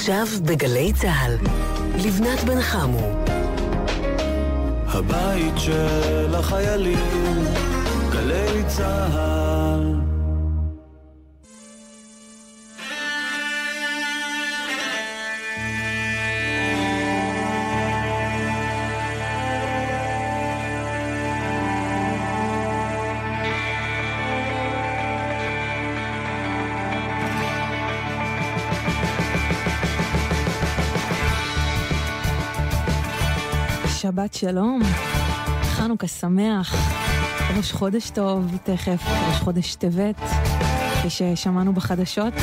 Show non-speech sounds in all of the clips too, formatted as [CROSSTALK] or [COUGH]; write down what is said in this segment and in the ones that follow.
עכשיו בגלי צה"ל, לבנת בן חמו. הבית של החיילים, גלי צה"ל. שבת שלום, חנוכה שמח, ראש חודש טוב תכף, ראש חודש טבת, כפי ששמענו בחדשות,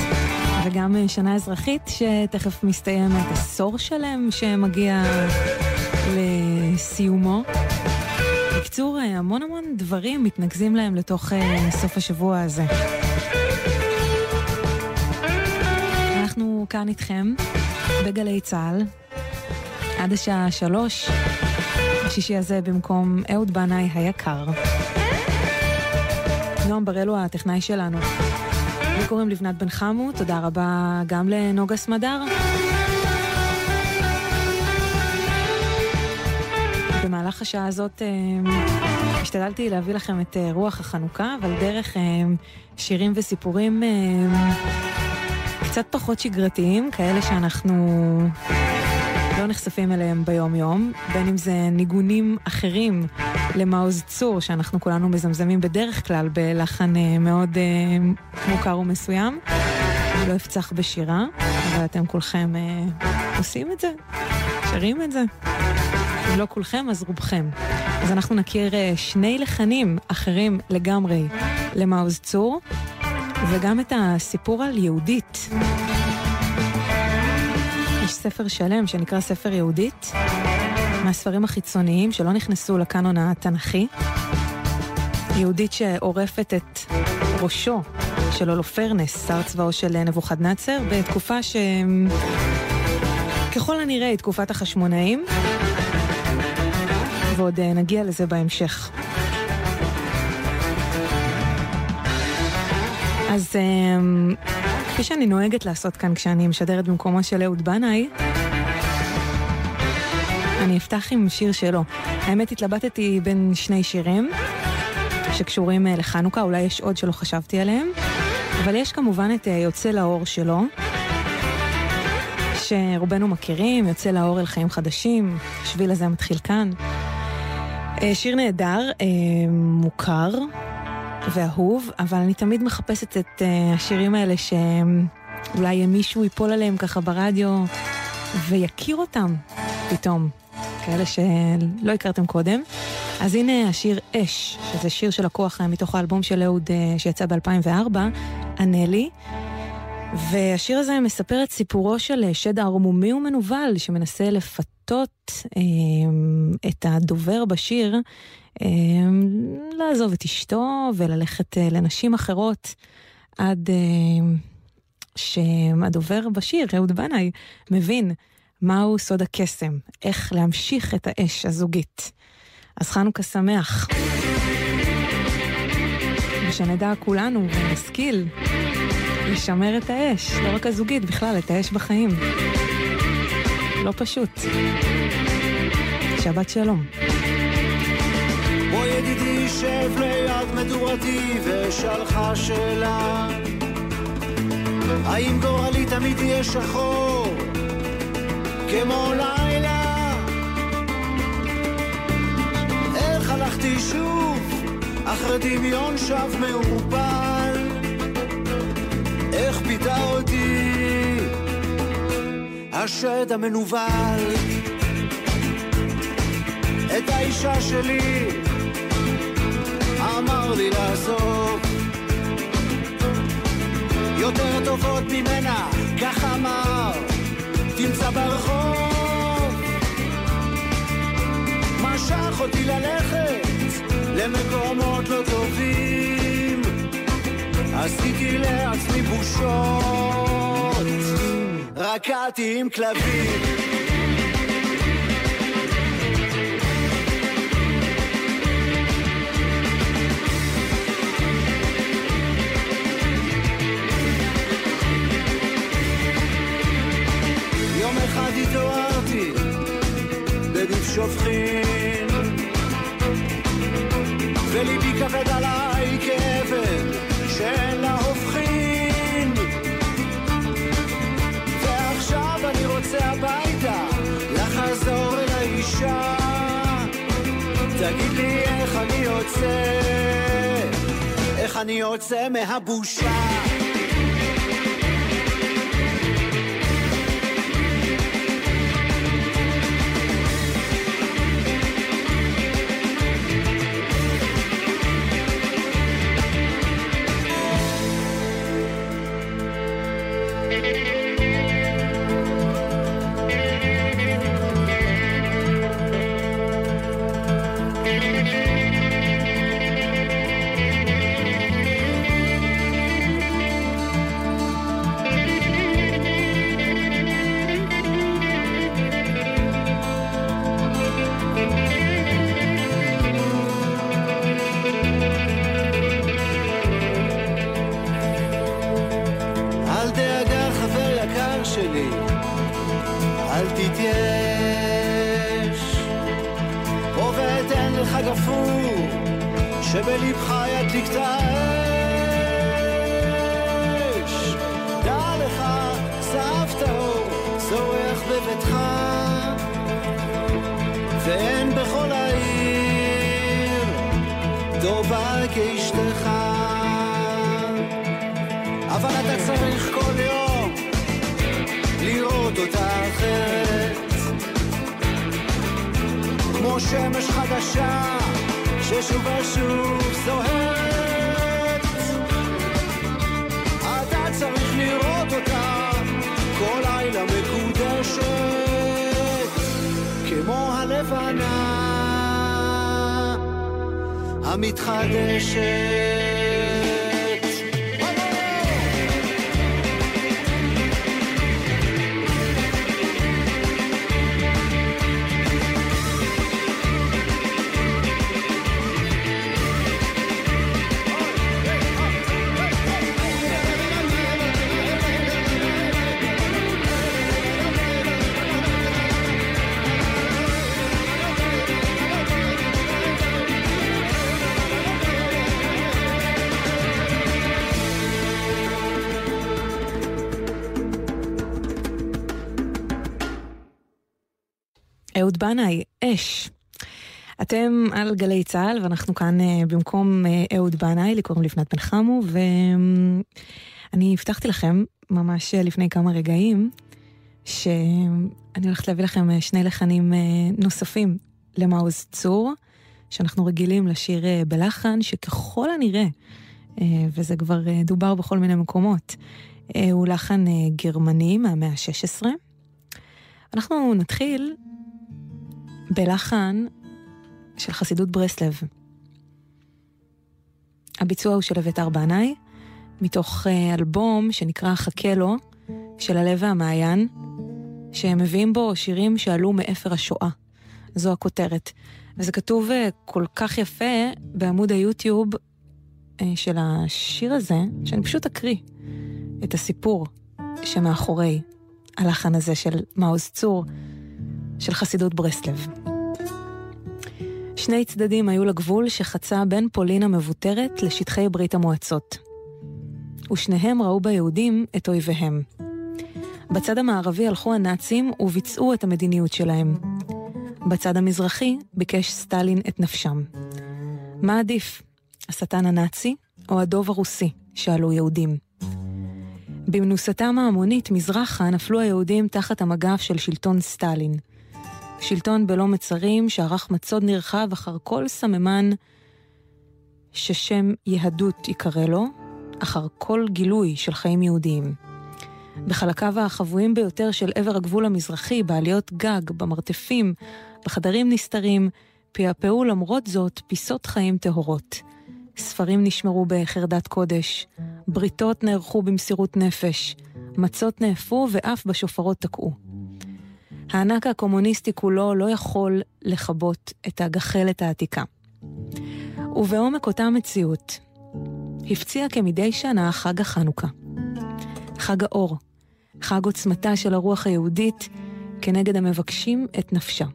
וגם שנה אזרחית שתכף מסתיימת, עשור שלם שמגיע לסיומו. בקיצור, המון המון דברים מתנקזים להם לתוך אה, סוף השבוע הזה. אנחנו כאן איתכם בגלי צה"ל. עד השעה שלוש, השישי הזה במקום אהוד בנאי היקר. נועם בראלו הטכנאי שלנו. לי קוראים לבנת בן חמו, תודה רבה גם לנוגה סמדר. במהלך השעה הזאת אה, השתדלתי להביא לכם את אה, רוח החנוכה, אבל דרך אה, שירים וסיפורים קצת פחות שגרתיים, כאלה שאנחנו לא נחשפים אליהם ביום-יום, בין אם זה ניגונים אחרים למעוז צור, שאנחנו כולנו מזמזמים בדרך כלל בלחן אה, מאוד אה, מוכר ומסוים. אני לא אפצח בשירה, אבל אתם כולכם אה, עושים את זה, שרים את זה. אם לא כולכם, אז רובכם. אז אנחנו נכיר אה, שני לחנים אחרים לגמרי למעוז צור, וגם את הסיפור על יהודית. יש ספר שלם שנקרא ספר יהודית, מהספרים החיצוניים שלא נכנסו לקאנון התנ"כי. יהודית שעורפת את ראשו של הולופרנס, שר צבאו של נבוכדנצר, בתקופה ש... ככל הנראה היא תקופת החשמונאים, ועוד אה, נגיע לזה בהמשך. אז אמ, כפי שאני נוהגת לעשות כאן כשאני משדרת במקומו של אהוד בנאי, אני אפתח עם שיר שלו. האמת, התלבטתי בין שני שירים שקשורים אה, לחנוכה, אולי יש עוד שלא חשבתי עליהם, אבל יש כמובן את אה, יוצא לאור שלו, שרובנו מכירים, יוצא לאור אל חיים חדשים, השביל הזה מתחיל כאן. אה, שיר נהדר, מוכר, ואהוב, אבל אני תמיד מחפשת את uh, השירים האלה שאולי מישהו ייפול עליהם ככה ברדיו ויכיר אותם פתאום, כאלה שלא הכרתם קודם. אז הנה השיר אש, שזה שיר של הכוח מתוך האלבום של אהוד uh, שיצא ב-2004, ענה לי. והשיר הזה מספר את סיפורו של אה, שד ערמומי ומנוול שמנסה לפתות אה, את הדובר בשיר לעזוב את אשתו וללכת אה, לנשים אחרות עד אה, שהדובר בשיר, אהוד בנאי, מבין מהו סוד הקסם, איך להמשיך את האש הזוגית. אז חנוכה שמח. ושנדע כולנו ונשכיל לשמר את האש, לא רק הזוגית, בכלל, את האש בחיים. לא פשוט. שבת שלום. בוא ידידי שב ליד מדורתי ושאלך שאלה האם גורלי תמיד יהיה שחור כמו לילה? איך הלכתי שוב אחרי דמיון שב מעורפל איך פיתה אותי השד המנוול את האישה שלי אמר לי לעזוב יותר טובות ממנה, כך אמר, תמצא ברחוב. משך אותי ללכת למקומות לא טובים. עשיתי לעצמי בושות. רקעתי עם כלבים אחד התעוררתי בגוף שופכין וליבי כבד עליי כאבן שאין לה הופכין. ועכשיו אני רוצה הביתה לחזור אל האישה. תגיד לי איך אני יוצא איך אני יוצא מהבושה. שמש חדשה ששוב ושוב זוהרת. אתה צריך לראות אותה כל לילה מקודשת כמו הלבנה המתחדשת בנאי, אש. אתם על גלי צה"ל, ואנחנו כאן uh, במקום uh, אהוד בנאי, לי קוראים לבנת בן חמו, ואני הבטחתי לכם, ממש uh, לפני כמה רגעים, שאני הולכת להביא לכם שני לחנים uh, נוספים למעוז צור, שאנחנו רגילים לשיר uh, בלחן, שככל הנראה, uh, וזה כבר uh, דובר בכל מיני מקומות, uh, הוא לחן uh, גרמני מהמאה ה-16. אנחנו נתחיל בלחן של חסידות ברסלב. הביצוע הוא של אביתר בנאי, מתוך אה, אלבום שנקרא חכה לו, של הלב והמעיין, שהם מביאים בו שירים שעלו מאפר השואה. זו הכותרת. וזה כתוב אה, כל כך יפה בעמוד היוטיוב אה, של השיר הזה, שאני פשוט אקריא את הסיפור שמאחורי הלחן הזה של מעוז צור. של חסידות ברסלב. שני צדדים היו לגבול שחצה בין פולין המבוטרת לשטחי ברית המועצות. ושניהם ראו ביהודים את אויביהם. בצד המערבי הלכו הנאצים וביצעו את המדיניות שלהם. בצד המזרחי ביקש סטלין את נפשם. מה עדיף, השטן הנאצי או הדוב הרוסי? שאלו יהודים. במנוסתם ההמונית מזרחה נפלו היהודים תחת המגף של שלטון סטלין. שלטון בלא מצרים שערך מצוד נרחב אחר כל סממן ששם יהדות יקרא לו, אחר כל גילוי של חיים יהודיים. בחלקיו החבויים ביותר של עבר הגבול המזרחי, בעליות גג, במרתפים, בחדרים נסתרים, פעפעו למרות זאת פיסות חיים טהורות. ספרים נשמרו בחרדת קודש, בריתות נערכו במסירות נפש, מצות נאפו ואף בשופרות תקעו. הענק הקומוניסטי כולו לא יכול לכבות את הגחלת העתיקה. ובעומק אותה מציאות, הפציע כמדי שנה חג החנוכה. חג האור, חג עוצמתה של הרוח היהודית כנגד המבקשים את נפשה.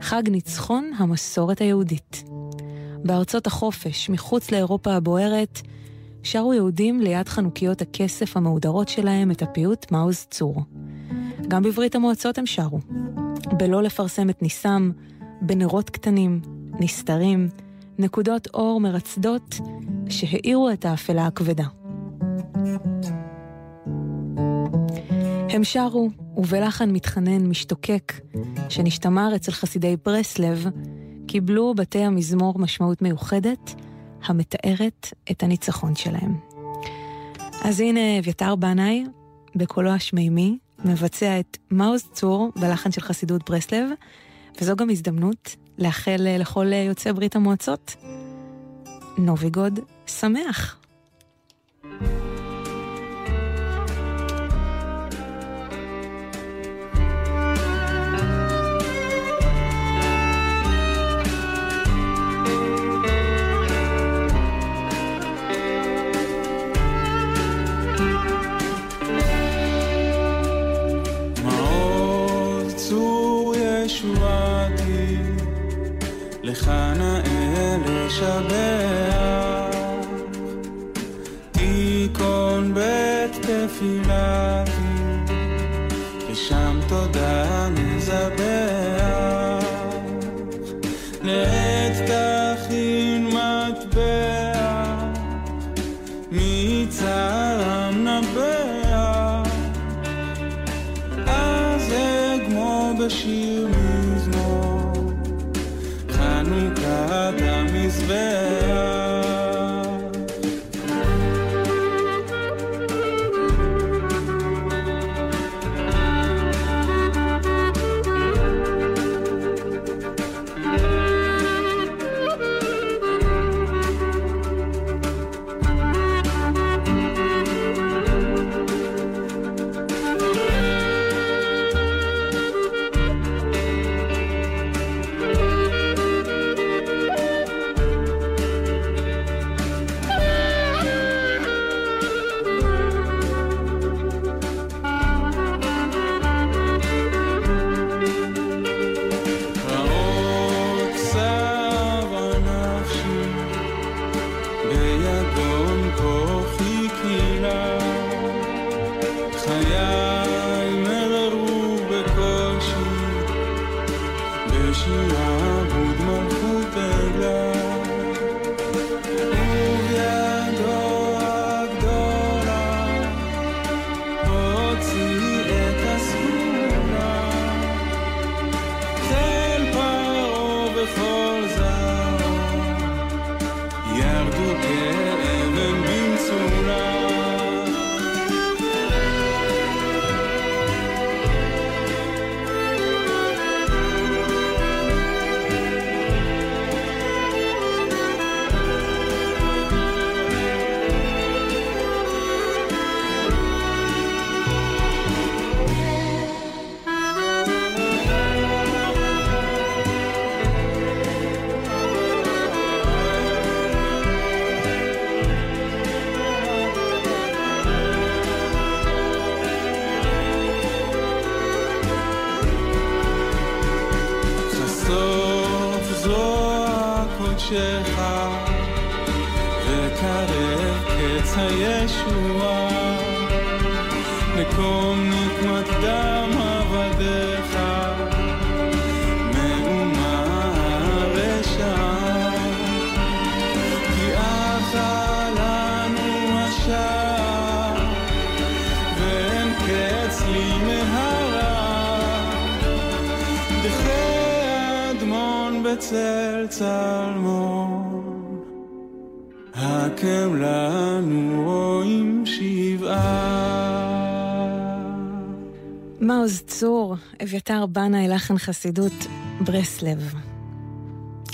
חג ניצחון המסורת היהודית. בארצות החופש, מחוץ לאירופה הבוערת, שרו יהודים ליד חנוכיות הכסף המהודרות שלהם את הפיוט מעוז צור. גם בברית המועצות הם שרו. בלא לפרסם את ניסם, בנרות קטנים, נסתרים, נקודות אור מרצדות שהאירו את האפלה הכבדה. הם שרו, ובלחן מתחנן משתוקק, שנשתמר אצל חסידי ברסלב, קיבלו בתי המזמור משמעות מיוחדת, המתארת את הניצחון שלהם. אז הנה אביתר בנאי, בקולו השמימי, מבצע את מעוז צור בלחן של חסידות ברסלב, וזו גם הזדמנות לאחל לכל יוצאי ברית המועצות נוביגוד שמח. אביתר בנאי, לחן חסידות ברסלב.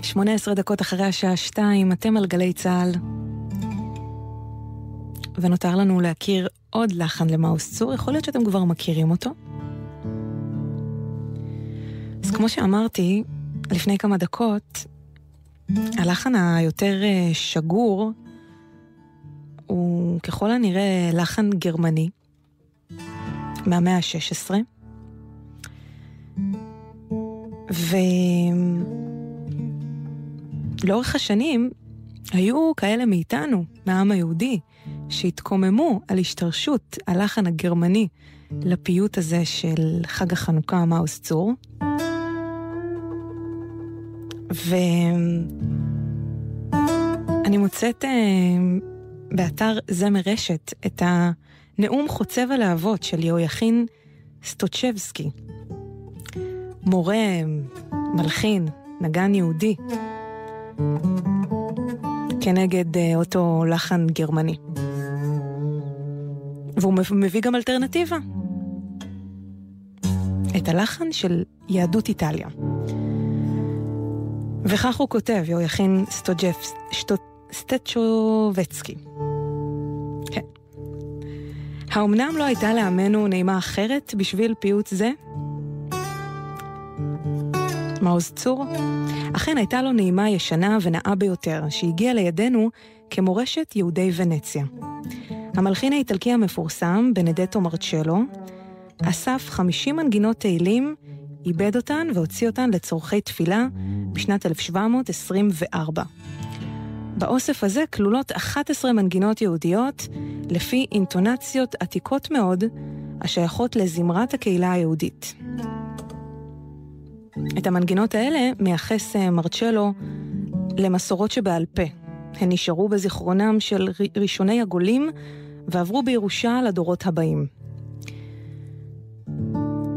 18 דקות אחרי השעה 2, אתם על גלי צה"ל. ונותר לנו להכיר עוד לחן למאוס צור, יכול להיות שאתם כבר מכירים אותו. אז כמו שאמרתי לפני כמה דקות, הלחן היותר אה, שגור הוא ככל הנראה לחן גרמני מהמאה ה-16. ולאורך השנים היו כאלה מאיתנו, מהעם היהודי, שהתקוממו על השתרשות הלחן הגרמני לפיוט הזה של חג החנוכה מאוס צור. ואני מוצאת אה, באתר זמר רשת את הנאום חוצב הלהבות של יהויכין סטוצ'בסקי, מורה, מלחין, נגן יהודי, כנגד אה, אותו לחן גרמני. והוא מביא גם אלטרנטיבה. את הלחן של יהדות איטליה. וכך הוא כותב, יהויכין סטצ'ובצקי. כן. האומנם לא הייתה לעמנו נעימה אחרת בשביל פיוט זה? מעוז צור? אכן הייתה לו נעימה ישנה ונאה ביותר, שהגיעה לידינו כמורשת יהודי ונציה. המלחין האיטלקי המפורסם, בנדטו מרצ'לו, אסף 50 מנגינות תהילים, איבד אותן והוציא אותן לצורכי תפילה בשנת 1724. באוסף הזה כלולות 11 מנגינות יהודיות לפי אינטונציות עתיקות מאוד, השייכות לזמרת הקהילה היהודית. את המנגינות האלה מייחס אה, מרצ'לו למסורות שבעל פה. הן נשארו בזיכרונם של ראשוני הגולים ועברו בירושה לדורות הבאים.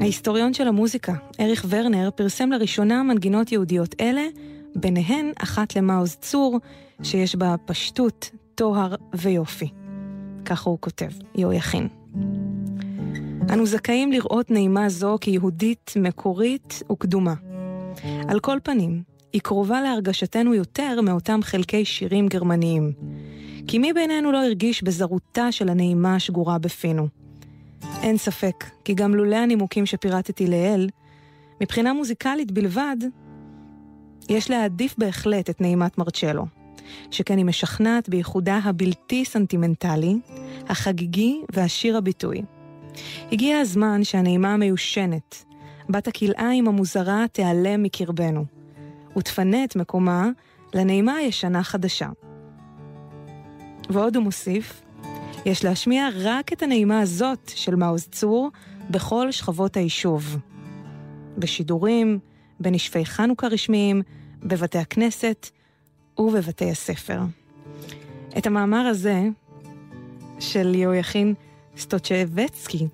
ההיסטוריון של המוזיקה, אריך ורנר, פרסם לראשונה מנגינות יהודיות אלה, ביניהן אחת למעוז צור, שיש בה פשטות, טוהר ויופי. ככה הוא כותב, יהויכין. אנו זכאים לראות נעימה זו כיהודית, מקורית וקדומה. על כל פנים, היא קרובה להרגשתנו יותר מאותם חלקי שירים גרמניים. כי מי בינינו לא הרגיש בזרותה של הנעימה השגורה בפינו? אין ספק, כי גם לולא הנימוקים שפירטתי לעיל, מבחינה מוזיקלית בלבד, יש להעדיף בהחלט את נעימת מרצ'לו, שכן היא משכנעת בייחודה הבלתי סנטימנטלי, החגיגי והשיר הביטוי. הגיע הזמן שהנעימה המיושנת, בת הכלאיים המוזרה תיעלם מקרבנו, ותפנה את מקומה לנעימה הישנה-חדשה. ועוד הוא מוסיף, יש להשמיע רק את הנעימה הזאת של מעוז צור בכל שכבות היישוב. בשידורים, בנשפי חנוכה רשמיים, בבתי הכנסת ובבתי הספר. את המאמר הזה של יהויכין סטוצ'בצקי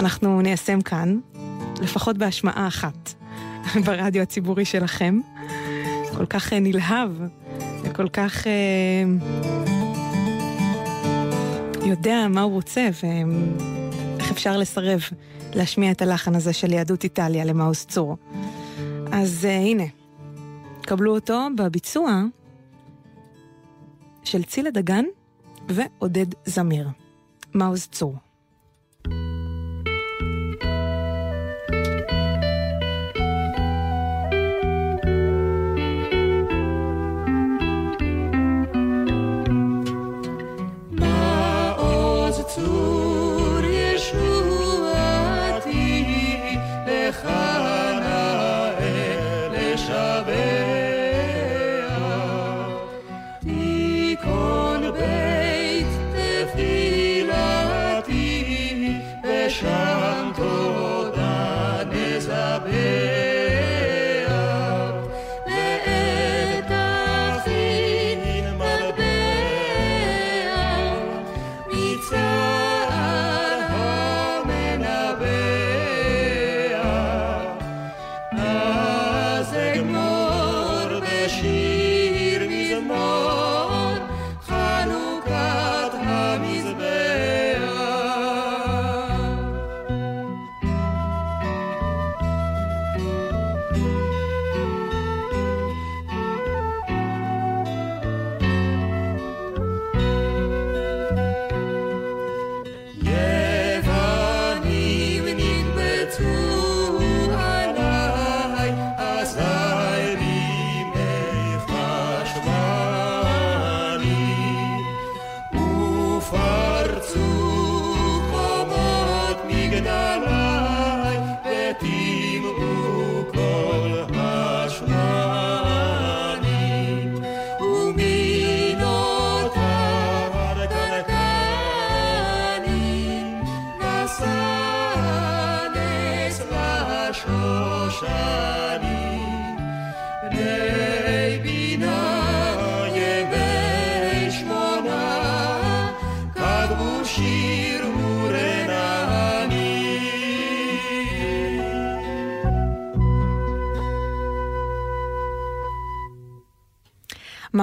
אנחנו ניישם כאן, לפחות בהשמעה אחת, [LAUGHS] ברדיו הציבורי שלכם. כל כך אה, נלהב וכל כך אה, יודע מה הוא רוצה ואיך אפשר לסרב להשמיע את הלחן הזה של יהדות איטליה למאוס צור. אז אה, הנה, קבלו אותו בביצוע של צילה דגן ועודד זמיר. מאוס צור.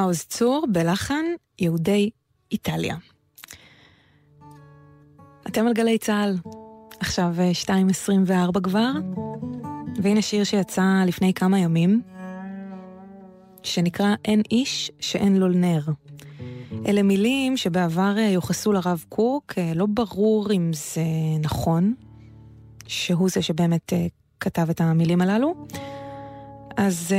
מעוז צור בלחן יהודי איטליה. אתם על גלי צה"ל, עכשיו 2.24 כבר, והנה שיר שיצא לפני כמה ימים, שנקרא אין איש שאין לו נר. אלה מילים שבעבר יוחסו לרב קוק, לא ברור אם זה נכון, שהוא זה שבאמת כתב את המילים הללו. אז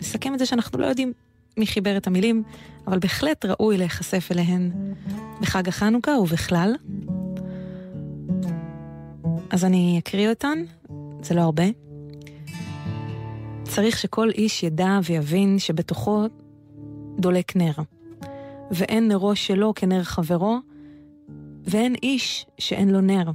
נסכם את זה שאנחנו לא יודעים מי חיבר את המילים, אבל בהחלט ראוי להיחשף אליהן בחג החנוכה ובכלל. אז אני אקריא אותן, זה לא הרבה. צריך שכל איש ידע ויבין שבתוכו דולק נר, ואין נרו שלו כנר חברו, ואין איש שאין לו נר.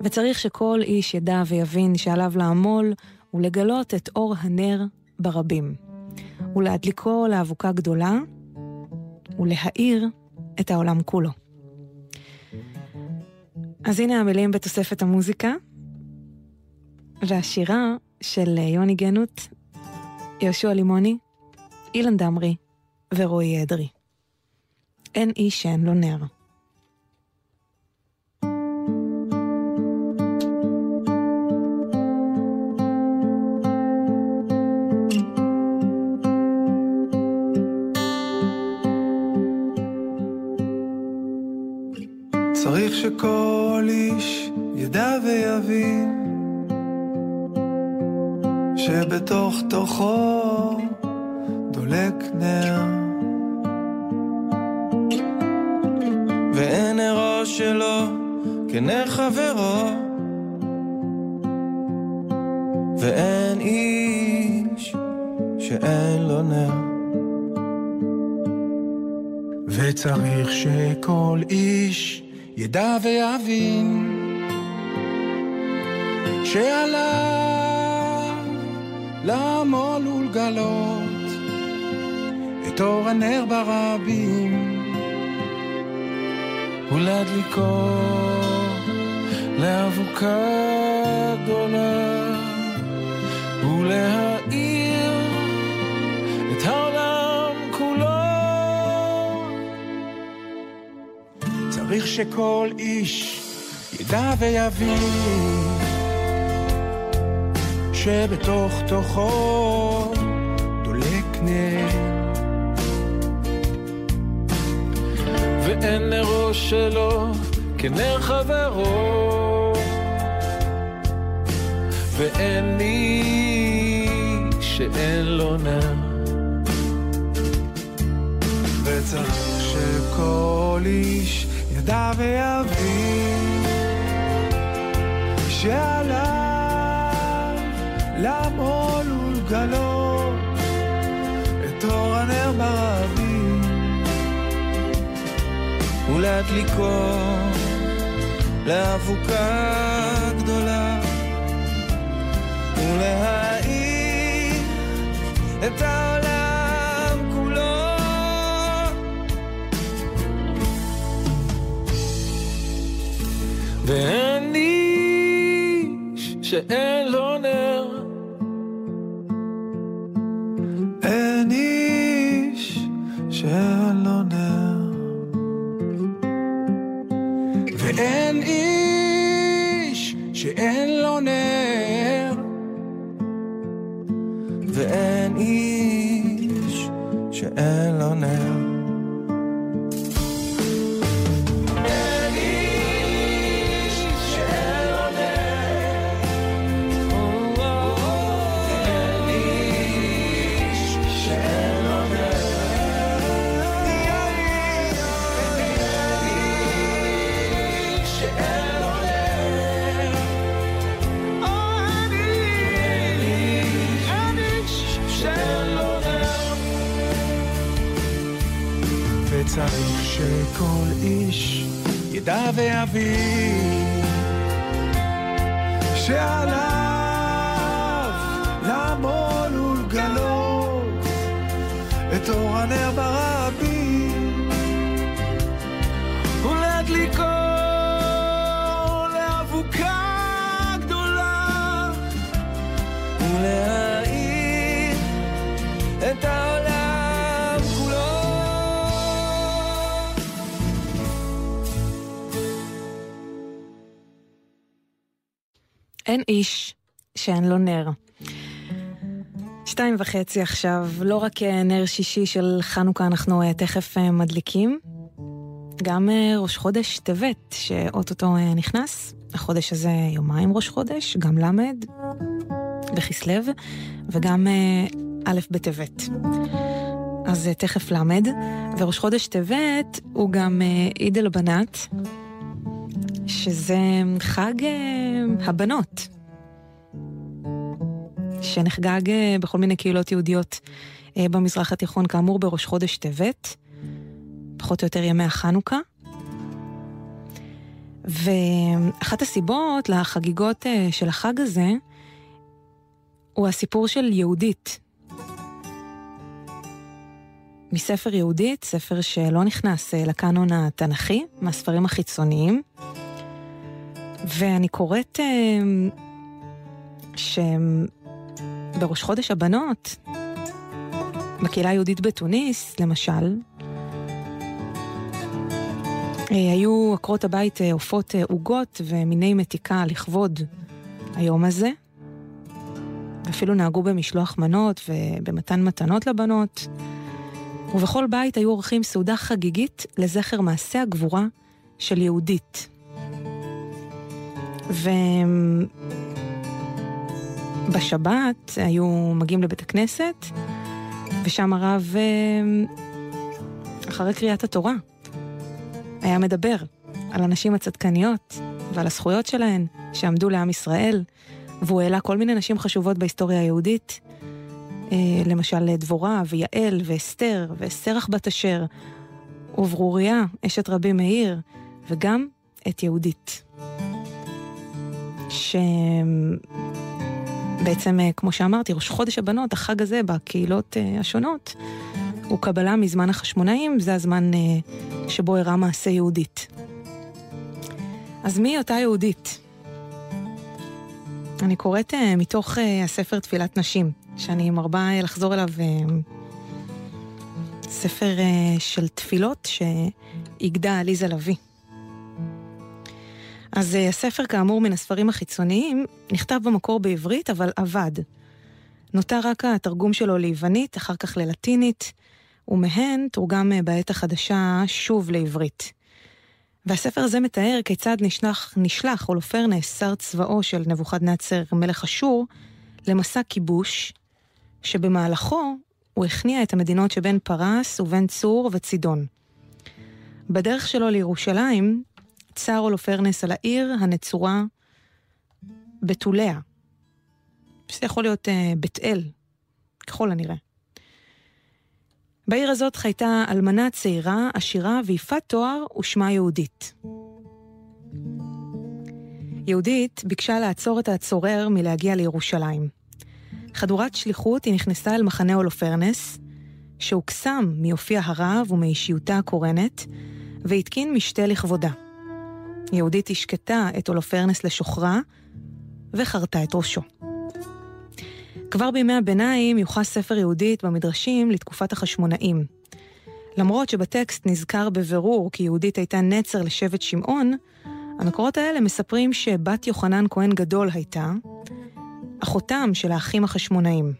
וצריך שכל איש ידע ויבין שעליו לעמול ולגלות את אור הנר ברבים. ולהדליקו לאבוקה גדולה, ולהאיר את העולם כולו. אז הנה המילים בתוספת המוזיקה, והשירה של יוני גנות, יהושע לימוני, אילן דמרי ורועי אדרי. אין איש שאין לו נר. שכל איש ידע ויבין שבתוך תוכו דולק נר. ואין נרו שלו כנר חברו ואין איש שאין לו נר. וצריך שכל איש ידע ויבין שעליו לעמול ולגלות את אור הנר ברבים ולהדליקו לאבוקה גדולה ולהאיר צריך שכל איש ידע ויבין שבתוך תוכו דולק נר. ואין נרו שלו כנר חברו. ואין מי שאין לו נר. וצריך שכל איש ידע ויבין שעליו לעמול ולגלות את אור הנר ברבים ולהדליקו לאבוקה גדולה ולהאיר את העולם ואין איש שאין לו נר ידע שתיים וחצי עכשיו, לא רק אה, נר שישי של חנוכה אנחנו אה, תכף אה, מדליקים, גם ראש חודש טבת, שאו-טו-טו נכנס. החודש הזה יומיים ראש חודש, גם ל' בכסלו, וגם א' בטבת. אז תכף ל', וראש חודש טבת הוא גם عيد البنات, שזה חג הבנות. שנחגג אה, בכל מיני קהילות יהודיות אה, במזרח התיכון, כאמור בראש חודש טבת, פחות או יותר ימי החנוכה. ואחת הסיבות לחגיגות אה, של החג הזה הוא הסיפור של יהודית. מספר יהודית, ספר שלא נכנס לקאנון התנ"כי, מהספרים החיצוניים. ואני קוראת שהם בראש חודש הבנות, בקהילה היהודית בתוניס, למשל, אה, היו עקרות הבית אה, עופות אה, עוגות ומיני מתיקה לכבוד היום הזה. אפילו נהגו במשלוח מנות ובמתן מתנות לבנות. ובכל בית היו עורכים סעודה חגיגית לזכר מעשה הגבורה של יהודית. ו... בשבת היו מגיעים לבית הכנסת, ושם הרב, אה, אחרי קריאת התורה, היה מדבר על הנשים הצדקניות ועל הזכויות שלהן שעמדו לעם ישראל, והוא העלה כל מיני נשים חשובות בהיסטוריה היהודית, אה, למשל דבורה ויעל ואסתר וסרח בת אשר וברוריה, אשת רבי מאיר, וגם את יהודית. ש... בעצם, אה, כמו שאמרתי, ראש חודש הבנות, החג הזה בקהילות אה, השונות, הוא קבלה מזמן החשמונאים, זה הזמן אה, שבו אירע מעשה יהודית. אז מי אותה יהודית? אני קוראת מתוך הספר תפילת נשים, שאני מרבה לחזור אליו, ספר של תפילות שאיגדה עליזה לביא. אז uh, הספר, כאמור, מן הספרים החיצוניים, נכתב במקור בעברית, אבל עבד. נותר רק התרגום שלו ליוונית, אחר כך ללטינית, ומהן תורגם uh, בעת החדשה שוב לעברית. והספר הזה מתאר כיצד נשלח, נשלח הולופרנס, שר צבאו של נבוכדנצר מלך אשור, למסע כיבוש, שבמהלכו הוא הכניע את המדינות שבין פרס ובין צור וצידון. בדרך שלו לירושלים, צר הולופרנס על העיר הנצורה בתוליה. שזה יכול להיות uh, בית אל, ככל הנראה. בעיר הזאת חייתה אלמנה צעירה, עשירה ויפת תואר ושמה יהודית. יהודית ביקשה לעצור את הצורר מלהגיע לירושלים. חדורת שליחות היא נכנסה אל מחנה הולופרנס, שהוקסם מיופיע הרב ומאישיותה הקורנת, והתקין משתה לכבודה. יהודית השקטה את הולופרנס לשוחרה וחרתה את ראשו. כבר בימי הביניים יוחס ספר יהודית במדרשים לתקופת החשמונאים. למרות שבטקסט נזכר בבירור כי יהודית הייתה נצר לשבט שמעון, המקורות האלה מספרים שבת יוחנן כהן גדול הייתה, אחותם של האחים החשמונאים.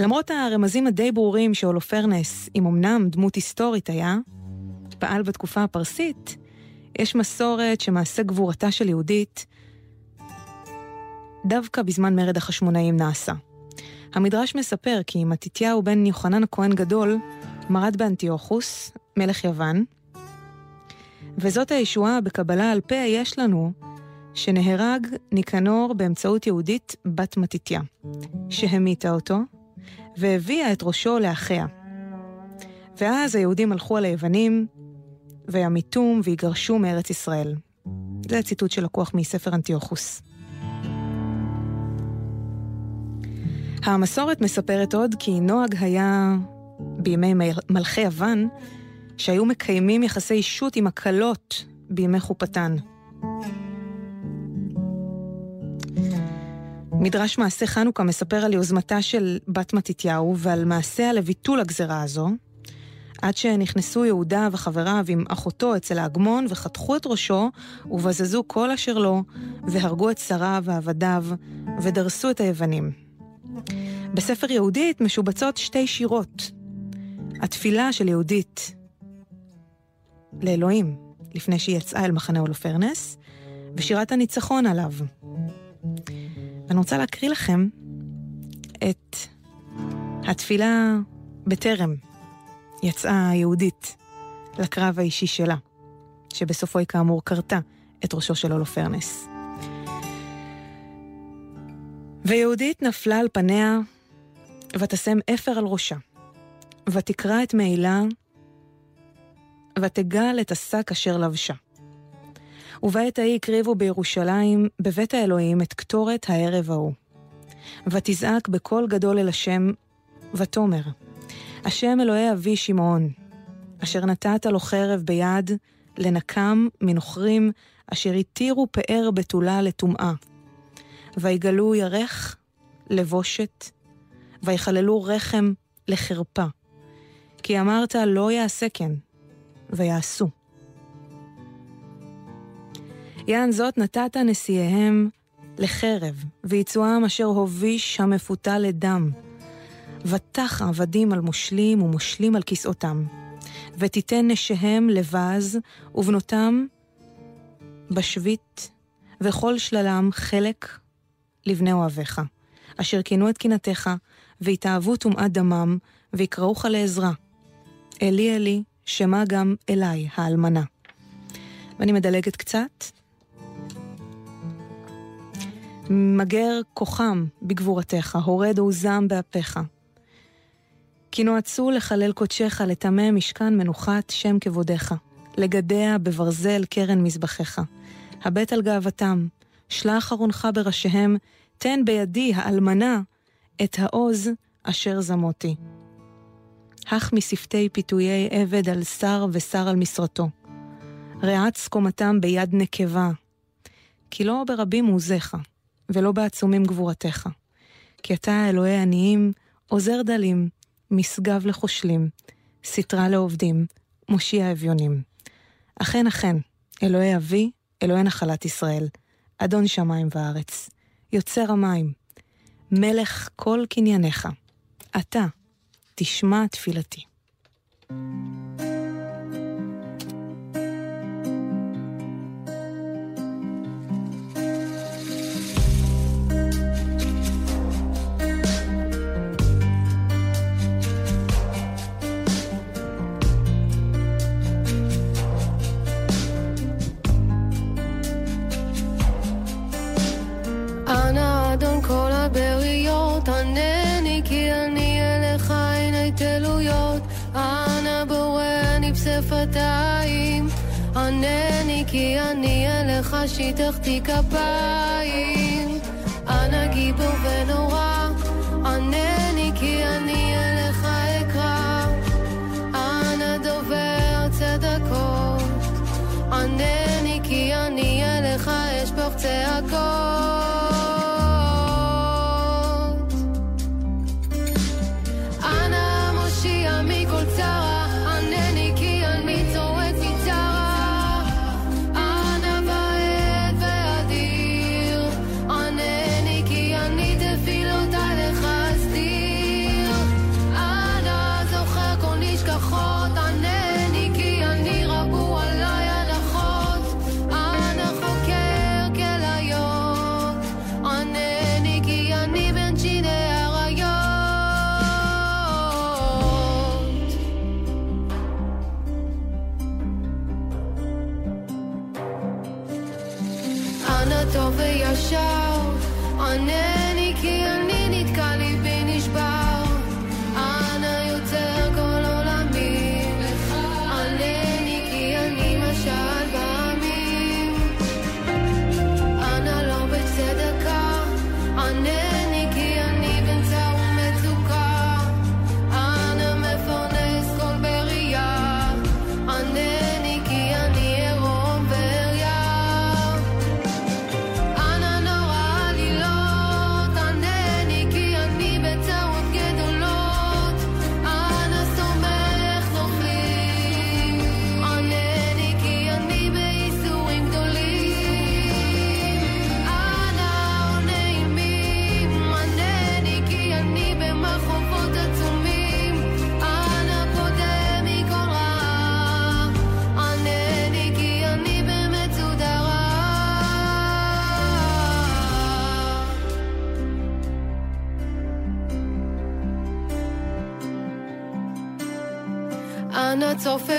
למרות הרמזים הדי ברורים שהולופרנס, אם אמנם דמות היסטורית היה, פעל בתקופה הפרסית, יש מסורת שמעשה גבורתה של יהודית דווקא בזמן מרד החשמונאים נעשה. המדרש מספר כי מתתיהו בן יוחנן הכהן גדול מרד באנטיוכוס, מלך יוון, וזאת הישועה בקבלה על פה יש לנו שנהרג ניקנור באמצעות יהודית בת מתתיה, שהמיתה אותו והביאה את ראשו לאחיה. ואז היהודים הלכו על היוונים, וימיתום ויגרשו מארץ ישראל. זה הציטוט שלקוח מספר אנטיוכוס. המסורת מספרת עוד כי נוהג היה בימי מלכי יוון, שהיו מקיימים יחסי אישות עם הכלות בימי חופתן. מדרש מעשה חנוכה מספר על יוזמתה של בת מתתיהו ועל מעשיה לביטול הגזרה הזו, עד שנכנסו יהודה וחבריו עם אחותו אצל האגמון וחתכו את ראשו ובזזו כל אשר לו והרגו את שריו ועבדיו ודרסו את היוונים. בספר יהודית משובצות שתי שירות. התפילה של יהודית לאלוהים לפני שהיא יצאה אל מחנה הולופרנס, ושירת הניצחון עליו. ואני רוצה להקריא לכם את התפילה בטרם יצאה היהודית לקרב האישי שלה, שבסופו היא כאמור כרתה את ראשו של הולופרנס. ויהודית נפלה על פניה, ותשם אפר על ראשה, ותקרע את מעילה, ותגל את השק אשר לבשה. ובעת ההיא הקריבו בירושלים, בבית האלוהים, את קטורת הערב ההוא. ותזעק בקול גדול אל השם, ותאמר, השם אלוהי אבי שמעון, אשר נתת לו חרב ביד, לנקם מנוכרים, אשר התירו פאר בתולה לטומאה. ויגלו ירך לבושת, ויחללו רחם לחרפה. כי אמרת לא יעשה כן, ויעשו. יען זאת נתת נשיאיהם לחרב, ויצואם אשר הוביש המפותה לדם. ותח עבדים על מושלים ומושלים על כסאותם. ותיתן נשיהם לבז, ובנותם בשבית, וכל שללם חלק לבני אוהביך, אשר כינו את קנאתך, והתאהבו טומאת דמם, ויקראוך לעזרה. אלי אלי, שמע גם אליי, האלמנה. ואני מדלגת קצת. מגר כוחם בגבורתך, הורד עוזם באפיך. כי נועצו לחלל קודשך, לטמא משכן מנוחת שם כבודיך, לגדע בברזל קרן מזבחיך. הבט על גאוותם, שלח ארונך בראשיהם, תן בידי האלמנה את העוז אשר זמותי. הך משפתי פיתויי עבד על שר ושר על משרתו. רעץ קומתם ביד נקבה. כי לא ברבים עוזיך, ולא בעצומים גבורתך. כי אתה אלוהי עניים, עוזר דלים, משגב לחושלים, סטרה לעובדים, מושיע אביונים. אכן אכן, אלוהי אבי, אלוהי נחלת ישראל, אדון שמיים וארץ, יוצר המים, מלך כל קנייניך, אתה, תשמע תפילתי. אנא בורא בשפתיים, ענני כי אני אליך שיטחתי כפיים. אנא גיבור ונורא, ענני כי אני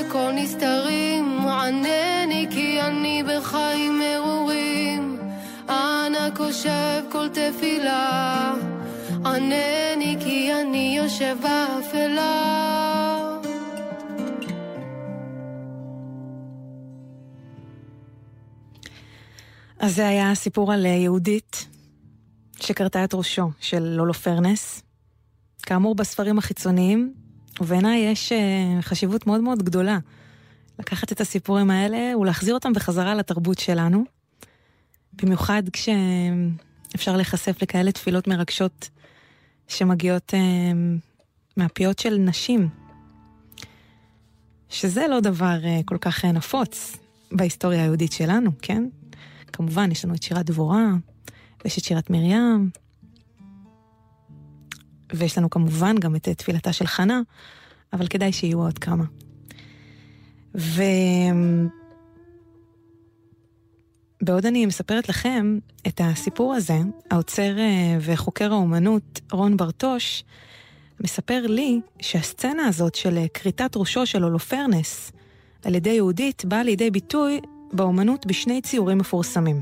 צופה כל נסתרים, ענני כי אני בחיים מרורים. אנא קושב כל תפילה, ענני כי אני יושב באפלה. אז זה היה סיפור על יהודית שכרתה את ראשו של לולו פרנס. כאמור, בספרים החיצוניים, ובעיניי יש אה, חשיבות מאוד מאוד גדולה לקחת את הסיפורים האלה ולהחזיר אותם בחזרה לתרבות שלנו. במיוחד כשאפשר להיחשף לכאלה תפילות מרגשות שמגיעות אה, מהפיות של נשים. שזה לא דבר כל כך נפוץ בהיסטוריה היהודית שלנו, כן? כמובן, יש לנו את שירת דבורה, ויש את שירת מרים, ויש לנו כמובן גם את תפילתה של חנה, אבל כדאי שיהיו עוד כמה. ובעוד אני מספרת לכם את הסיפור הזה, האוצר אה, וחוקר האומנות רון ברטוש מספר לי שהסצנה הזאת של אה, כריתת ראשו של הולופרנס על ידי יהודית באה לידי ביטוי באומנות בשני ציורים מפורסמים.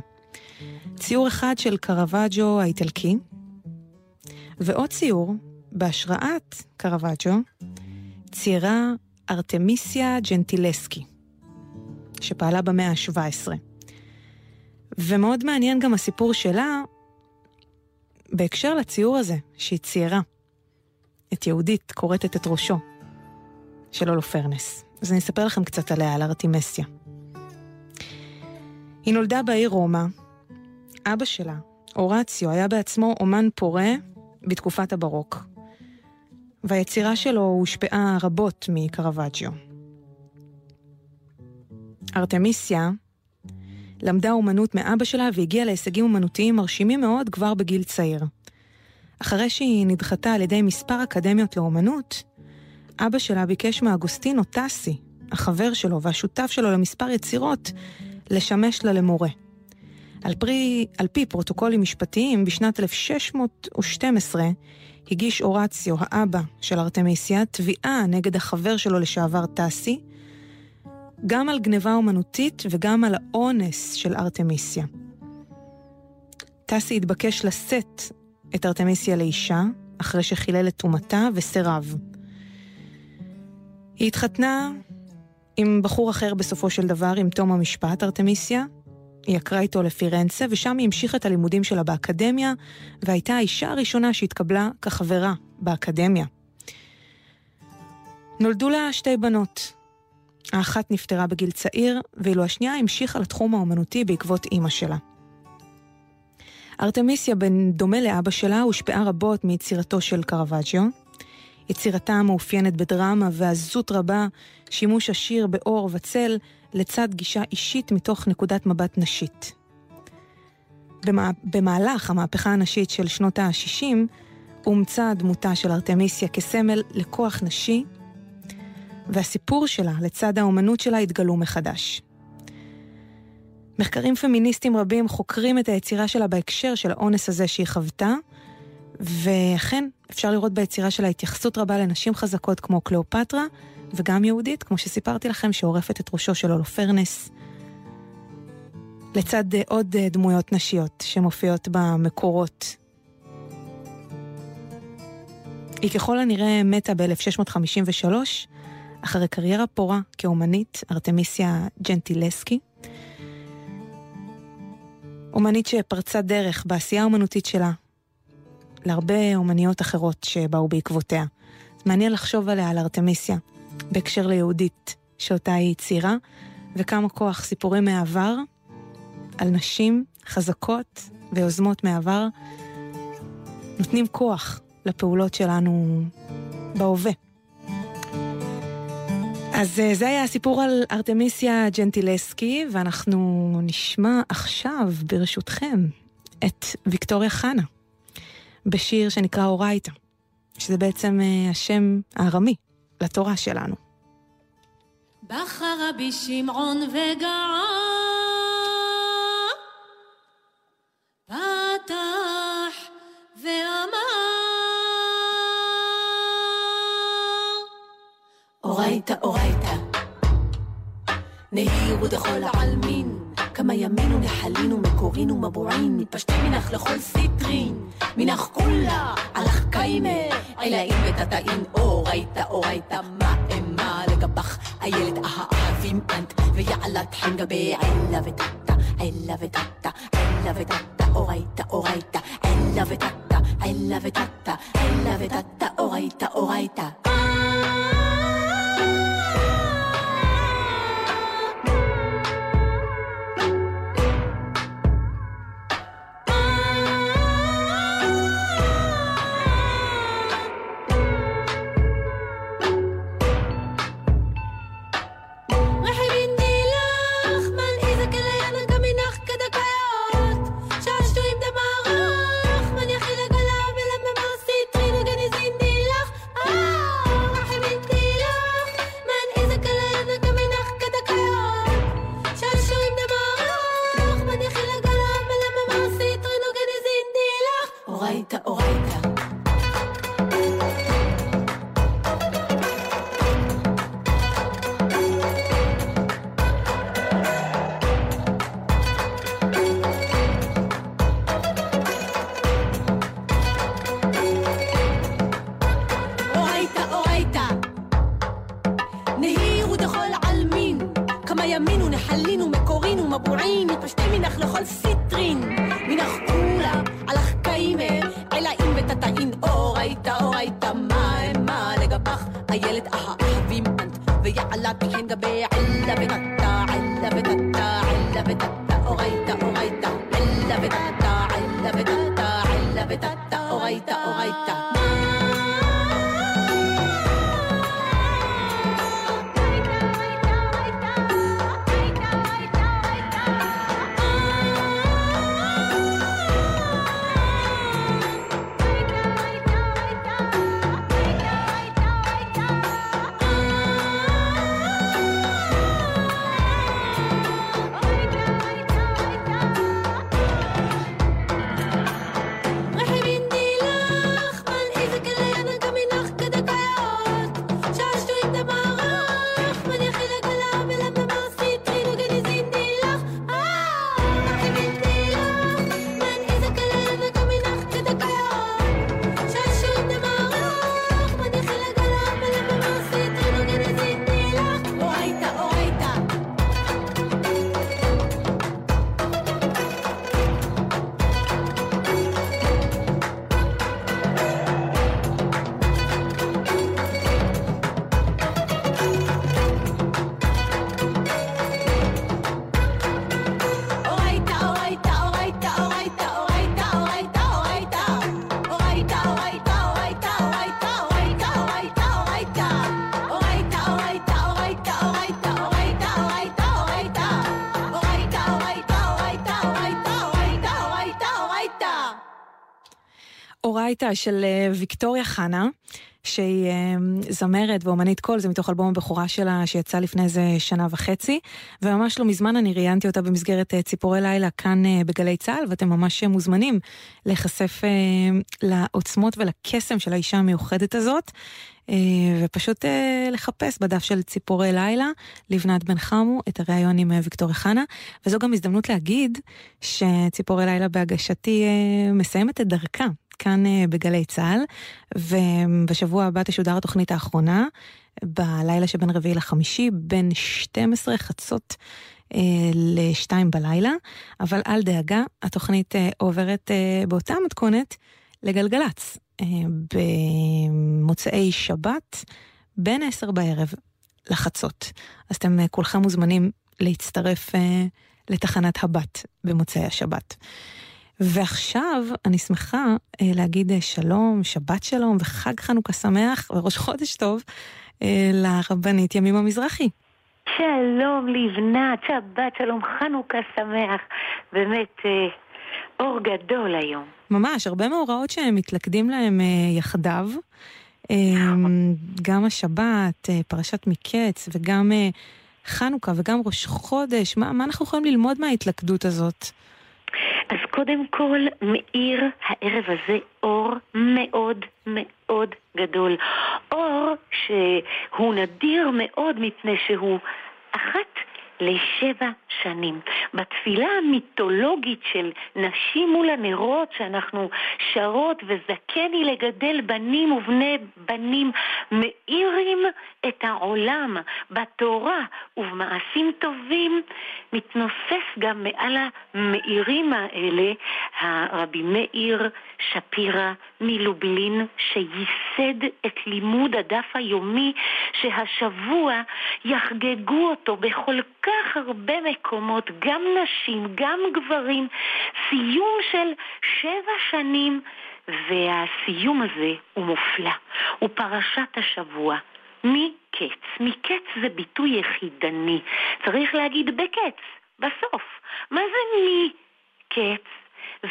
ציור אחד של קרוואג'ו האיטלקי, ועוד ציור, בהשראת קרוואג'ו, ציירה ארתמיסיה ג'נטילסקי, שפעלה במאה ה-17. ומאוד מעניין גם הסיפור שלה בהקשר לציור הזה שהיא ציירה. את יהודית כורתת את ראשו של הולופרנס. אז אני אספר לכם קצת עליה, על ארתימסיה. היא נולדה בעיר רומא. אבא שלה, אורציו, היה בעצמו אומן פורה בתקופת הברוק, והיצירה שלו הושפעה רבות מקרוואג'יו. ארתמיסיה למדה אומנות מאבא שלה והגיעה להישגים אומנותיים מרשימים מאוד כבר בגיל צעיר. אחרי שהיא נדחתה על ידי מספר אקדמיות לאומנות, אבא שלה ביקש מאגוסטינו טסי, החבר שלו והשותף שלו למספר יצירות, לשמש לה למורה. על פי, על פי פרוטוקולים משפטיים, בשנת 1612 הגיש אורציו, האבא של ארתמיסיה, תביעה נגד החבר שלו לשעבר טסי, גם על גניבה אומנותית וגם על האונס של ארתמיסיה. טסי התבקש לשאת את ארתמיסיה לאישה, אחרי שחילל את טומאתה, וסירב. היא התחתנה עם בחור אחר בסופו של דבר, עם תום המשפט, ארתמיסיה. היא עקרה איתו לפירנצה, ושם היא המשיכה את הלימודים שלה באקדמיה, והייתה האישה הראשונה שהתקבלה כחברה באקדמיה. נולדו לה שתי בנות. האחת נפטרה בגיל צעיר, ואילו השנייה המשיכה לתחום האומנותי בעקבות אימא שלה. ארתמיסיה, דומה לאבא שלה, הושפעה רבות מיצירתו של קרוואג'יו. יצירתה מאופיינת בדרמה ועזות רבה, שימוש עשיר באור וצל, לצד גישה אישית מתוך נקודת מבט נשית. במהלך המהפכה הנשית של שנות ה-60, אומצה דמותה של ארתמיסיה כסמל לכוח נשי, והסיפור שלה לצד האומנות שלה התגלו מחדש. מחקרים פמיניסטיים רבים חוקרים את היצירה שלה בהקשר של האונס הזה שהיא חוותה, ואכן, אפשר לראות ביצירה שלה התייחסות רבה לנשים חזקות כמו קליאופטרה, וגם יהודית, כמו שסיפרתי לכם, שעורפת את ראשו של הולופרנס, לצד אה, עוד אה, דמויות נשיות שמופיעות במקורות. היא ככל הנראה מתה ב-1653, אחרי קריירה פורה כאומנית, ארתמיסיה ג'נטילסקי. אומנית שפרצה דרך בעשייה האומנותית שלה, להרבה אומניות אחרות שבאו בעקבותיה. מעניין לחשוב עליה, על ארתמיסיה, בהקשר ליהודית, שאותה היא ציירה, וכמה כוח סיפורים מהעבר על נשים חזקות ויוזמות מהעבר נותנים כוח לפעולות שלנו בהווה. אז אה, זה היה הסיפור על ארתמיסיה ג'נטילסקי, ואנחנו נשמע עכשיו, ברשותכם, את ויקטוריה חנה. בשיר שנקרא אורייתא, שזה בעצם uh, השם הארמי לתורה שלנו. בחר אורייתא, אורייתא נהיר ודכל העלמין, כמה ימין ונחלין ומקורין ומבורין, מתפשטים מנך לכל סיטרין, מנך כולה, הלך קיימה, עילאים ותתאים, אורייתא אורייתא, מה אמה לגבך, איילת אהבים אנט, ויעלת חן גבי עילה ותתא, עילה ותתא, עילה ותתא, אורייתא אורייתא, עילה ותתא, עילה ותתא, עילה ותתא, אורייתא אורייתא. خلينهم مكورين ومبوعين يطش אורייתא של אה, ויקטוריה חנה, שהיא אה, זמרת ואומנית קול, זה מתוך אלבום הבכורה שלה שיצא לפני איזה שנה וחצי, וממש לא מזמן אני ראיינתי אותה במסגרת אה, ציפורי לילה כאן בגלי צה"ל, ואתם ממש מוזמנים להיחשף לעוצמות ולקסם של האישה המיוחדת הזאת. ופשוט לחפש בדף של ציפורי לילה, לבנת בן חמו, את הריאיון עם ויקטוריה חנה, וזו גם הזדמנות להגיד שציפורי לילה בהגשתי מסיימת את דרכה. כאן אה, בגלי צה"ל, ובשבוע הבא תשודר התוכנית האחרונה, בלילה שבין רביעי לחמישי, בין 12 חצות אה, לשתיים בלילה, אבל אל דאגה, התוכנית אה, עוברת באותה מתכונת לגלגלצ, במוצאי שבת, בין 10 בערב לחצות. אז אתם כולכם מוזמנים להצטרף לתחנת הבת במוצאי השבת. ועכשיו אני שמחה אה, להגיד אה, שלום, שבת שלום וחג חנוכה שמח וראש חודש טוב אה, לרבנית ימימה מזרחי. שלום לבנת, שבת שלום, חנוכה שמח. באמת, אה, אור גדול היום. ממש, הרבה מאורעות שהם מתלכדים להם אה, יחדיו. אה, גם השבת, אה, פרשת מקץ, וגם אה, חנוכה, וגם ראש חודש. מה, מה אנחנו יכולים ללמוד מההתלכדות הזאת? אז קודם כל, מאיר הערב הזה אור מאוד מאוד גדול. אור שהוא נדיר מאוד מפני שהוא אחת לשבע שנים. בתפילה המיתולוגית של נשים מול הנרות שאנחנו שרות וזכני לגדל בנים ובני בנים מאירים את העולם בתורה ובמעשים טובים מתנוסס גם מעל המאירים האלה הרבי מאיר שפירא מלובלין שייסד את לימוד הדף היומי שהשבוע יחגגו אותו בכל כך הרבה מקומות, גם נשים, גם גברים, סיום של שבע שנים, והסיום הזה הוא מופלא, הוא פרשת השבוע. מקץ. מקץ זה ביטוי יחידני, צריך להגיד בקץ, בסוף. מה זה מקץ?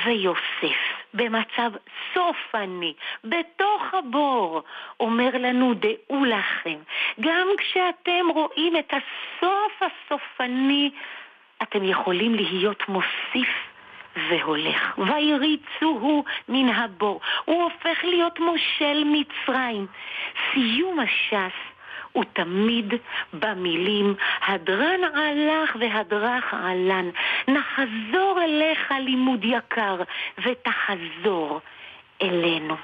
ויוסף במצב סופני, בתוך הבור, אומר לנו דעו לכם, גם כשאתם רואים את הסוף הסופני, אתם יכולים להיות מוסיף והולך. ויריצוהו מן הבור. הוא הופך להיות מושל מצרים. סיום הש"ס הוא תמיד במילים הדרן הלך והדרך עלן. נחזור אליך לימוד יקר ותחזור אלינו.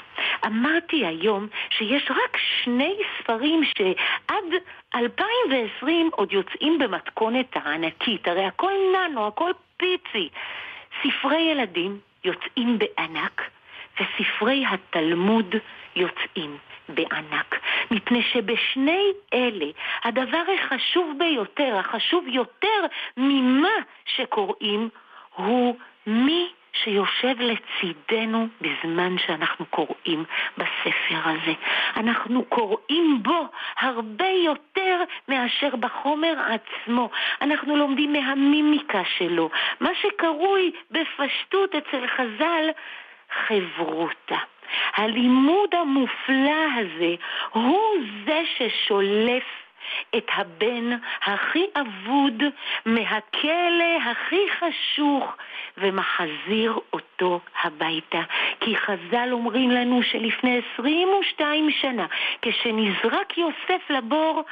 אמרתי היום שיש רק שני ספרים שעד 2020 עוד יוצאים במתכונת הענקית, הרי הכל ננו, הכל פיצי. ספרי ילדים יוצאים בענק, וספרי התלמוד יוצאים בענק. מפני שבשני אלה הדבר החשוב ביותר, החשוב יותר ממה שקוראים, הוא מי שיושב לצידנו בזמן שאנחנו קוראים בספר הזה. אנחנו קוראים בו הרבה יותר מאשר בחומר עצמו. אנחנו לומדים מהמימיקה שלו, מה שקרוי בפשטות אצל חז"ל חברותה. הלימוד המופלא הזה הוא זה ששולף את הבן הכי אבוד מהכלא הכי חשוך ומחזיר אותו הביתה. כי חז"ל אומרים לנו שלפני 22 שנה, כשנזרק יוסף לבור,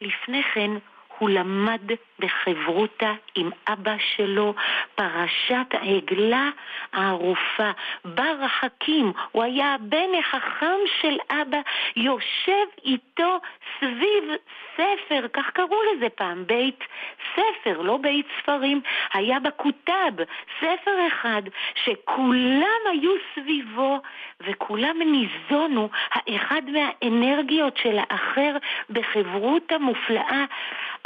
לפני כן הוא למד בחברותה עם אבא שלו פרשת העגלה הערופה. ברחקים, הוא היה הבן החכם של אבא, יושב איתו סביב ספר, כך קראו לזה פעם, בית ספר, לא בית ספרים, היה בכותב, ספר אחד, שכולם היו סביבו וכולם ניזונו האחד מהאנרגיות של האחר בחברותה מופלאה.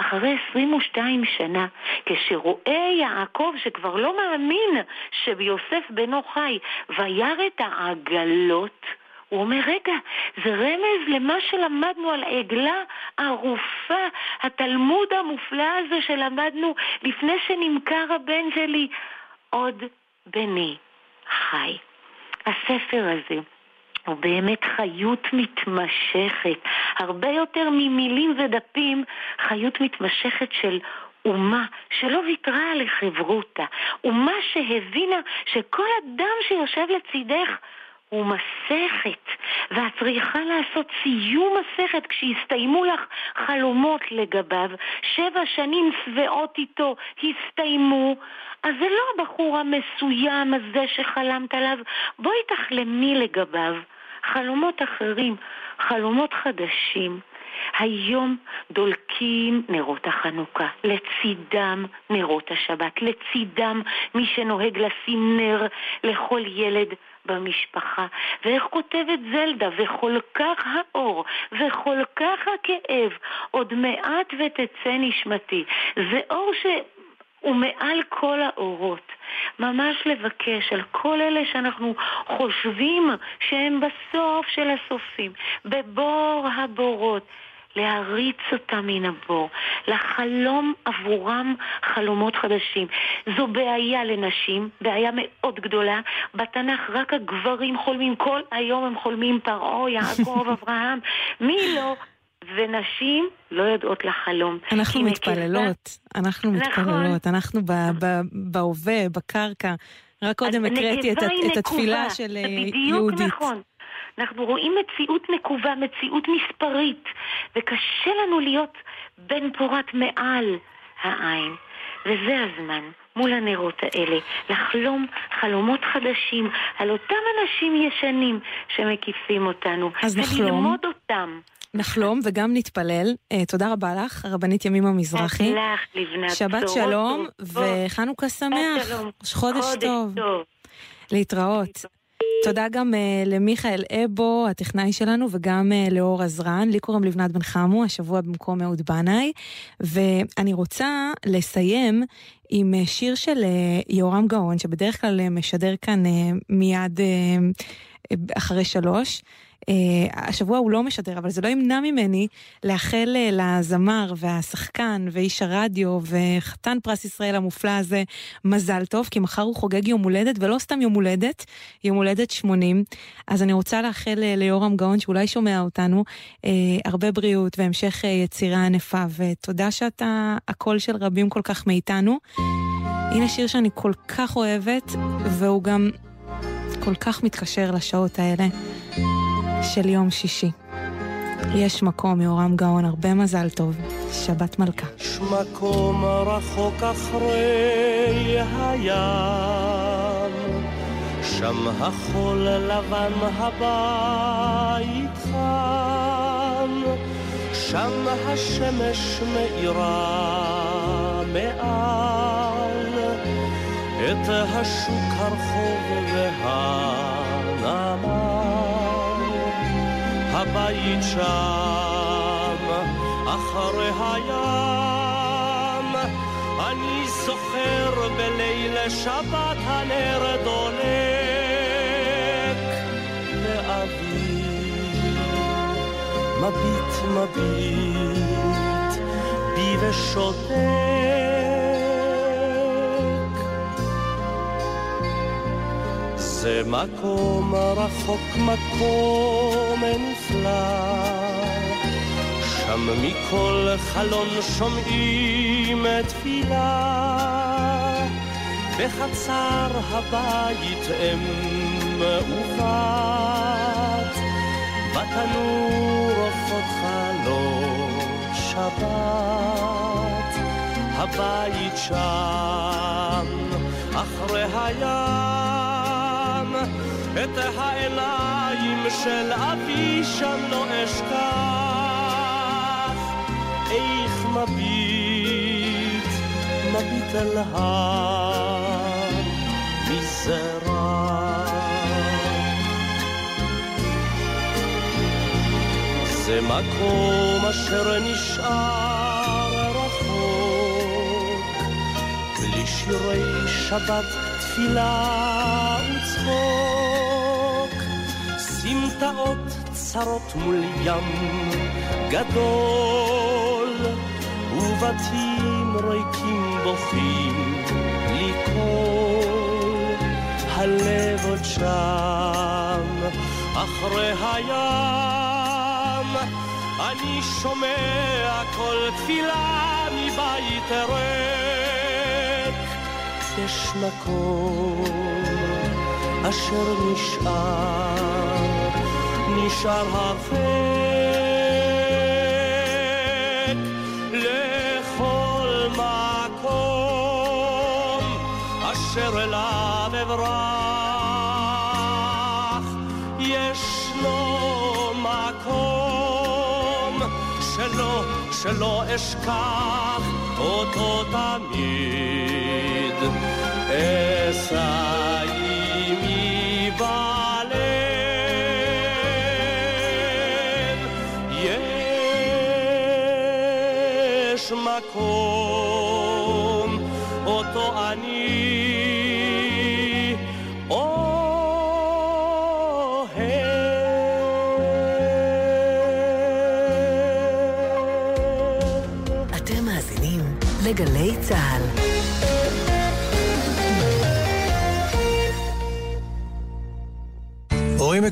אחרי 22 שנה, כשרואה יעקב שכבר לא מאמין שיוסף בנו חי, וירא את העגלות, הוא אומר, רגע, זה רמז למה שלמדנו על העגלה הערופה, התלמוד המופלא הזה שלמדנו לפני שנמכר הבן שלי. עוד בני חי. הספר הזה הוא באמת חיות מתמשכת, הרבה יותר ממילים ודפים, חיות מתמשכת של אומה שלא ויתרה על חברותה, אומה שהבינה שכל אדם שיושב לצידך הוא מסכת, ואת צריכה לעשות סיום מסכת כשיסתיימו לך חלומות לגביו. שבע שנים שבעות איתו הסתיימו, אז זה לא הבחור המסוים הזה שחלמת עליו, בואי תחלמי לגביו. חלומות אחרים, חלומות חדשים. היום דולקים נרות החנוכה, לצידם נרות השבת, לצידם מי שנוהג לשים נר לכל ילד במשפחה. ואיך כותבת זלדה, וכל כך האור, וכל כך הכאב, עוד מעט ותצא נשמתי. זה אור ש... ומעל כל האורות, ממש לבקש על כל אלה שאנחנו חושבים שהם בסוף של הסופים, בבור הבורות, להריץ אותם מן הבור, לחלום עבורם חלומות חדשים. זו בעיה לנשים, בעיה מאוד גדולה. בתנ"ך רק הגברים חולמים, כל היום הם חולמים פרעה, יעקב, [LAUGHS] אברהם, מי לא? ונשים לא יודעות לחלום. אנחנו מתפללות, נקבה- אנחנו נכון. מתפללות, אנחנו ב- ב- בהווה, בקרקע. רק קודם הקראתי את את התפילה. של אה, בדיוק יהודית. נכון. אנחנו רואים מציאות נקובה, מציאות מספרית, וקשה לנו להיות בן פורת מעל העין. וזה הזמן, מול הנרות האלה, לחלום חלומות חדשים על אותם אנשים ישנים שמקיפים אותנו. אז נחלום. וללמוד אותם. נחלום וגם נתפלל. אה, תודה רבה לך, הרבנית ימימה מזרחי. לך, לבנת שבת שלום. וחנוכה שמח. חודש. טוב. להתראות. תודה גם uh, למיכאל אבו, הטכנאי שלנו, וגם uh, לאור עזרן. לי קוראים לבנת בן חמו, השבוע במקום אהוד בנאי. ואני רוצה לסיים עם uh, שיר של uh, יהורם גאון, שבדרך כלל uh, משדר כאן uh, מיד uh, אחרי שלוש. Uh, השבוע הוא לא משדר, אבל זה לא ימנע ממני לאחל uh, לזמר והשחקן ואיש הרדיו וחתן פרס ישראל המופלא הזה מזל טוב, כי מחר הוא חוגג יום הולדת, ולא סתם יום הולדת, יום הולדת 80. אז אני רוצה לאחל uh, ליורם גאון, שאולי שומע אותנו, הרבה בריאות והמשך יצירה ענפה, ותודה שאתה הקול של רבים כל כך מאיתנו. הנה שיר שאני כל כך אוהבת, והוא גם כל כך מתקשר לשעות האלה. של יום שישי. יש מקום, יורם גאון, הרבה מזל טוב. שבת מלכה. יש מקום רחוק אחרי הים, שם החול לבן הבית חם, שם השמש מאירה מעל את השוק הרחוב והנמל. הבית שם, אחרי הים, אני זוכר בליל שבת הנר דולק לאבי, מביט מביט בי ושותק. זה מקום רחוק, מקום נפלא, שם מכל חלון שומעים תפילה. בחצר הבית אם ובת, בתנור עופות חלות שבת. הבית שם, אחרי הים, את העיניים של אבי שם לא אשכח. איך מביט, מביט אל המזרח. זה מקום אשר נשאר רחוק, בלי שירי שבת, תפילה וצחוק. סמטאות צרות מול ים גדול, ובתים ריקים בוכים בלי קול. הלב עוד שם, אחרי הים, אני שומע כל תפילה מבית ריק. יש מקום אשר נשאר, נשאר הרחק לכל מקום אשר אליו אברח. ישנו מקום שלא, שלא אשכח אותו תמיד. אשא יש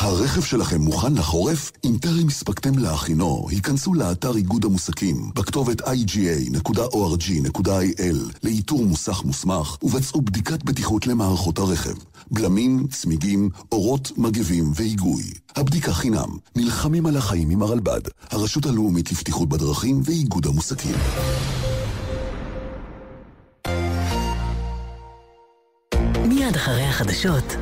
הרכב שלכם מוכן לחורף? אם טרם הספקתם להכינו, היכנסו לאתר איגוד המוסקים בכתובת iga.org.il לאיתור מוסך מוסמך ובצעו בדיקת בטיחות למערכות הרכב. בלמים, צמיגים, אורות, מגבים והיגוי. הבדיקה חינם. נלחמים על החיים עם הרלב"ד, הרשות הלאומית לבטיחות בדרכים ואיגוד המוסקים. מיד אחרי החדשות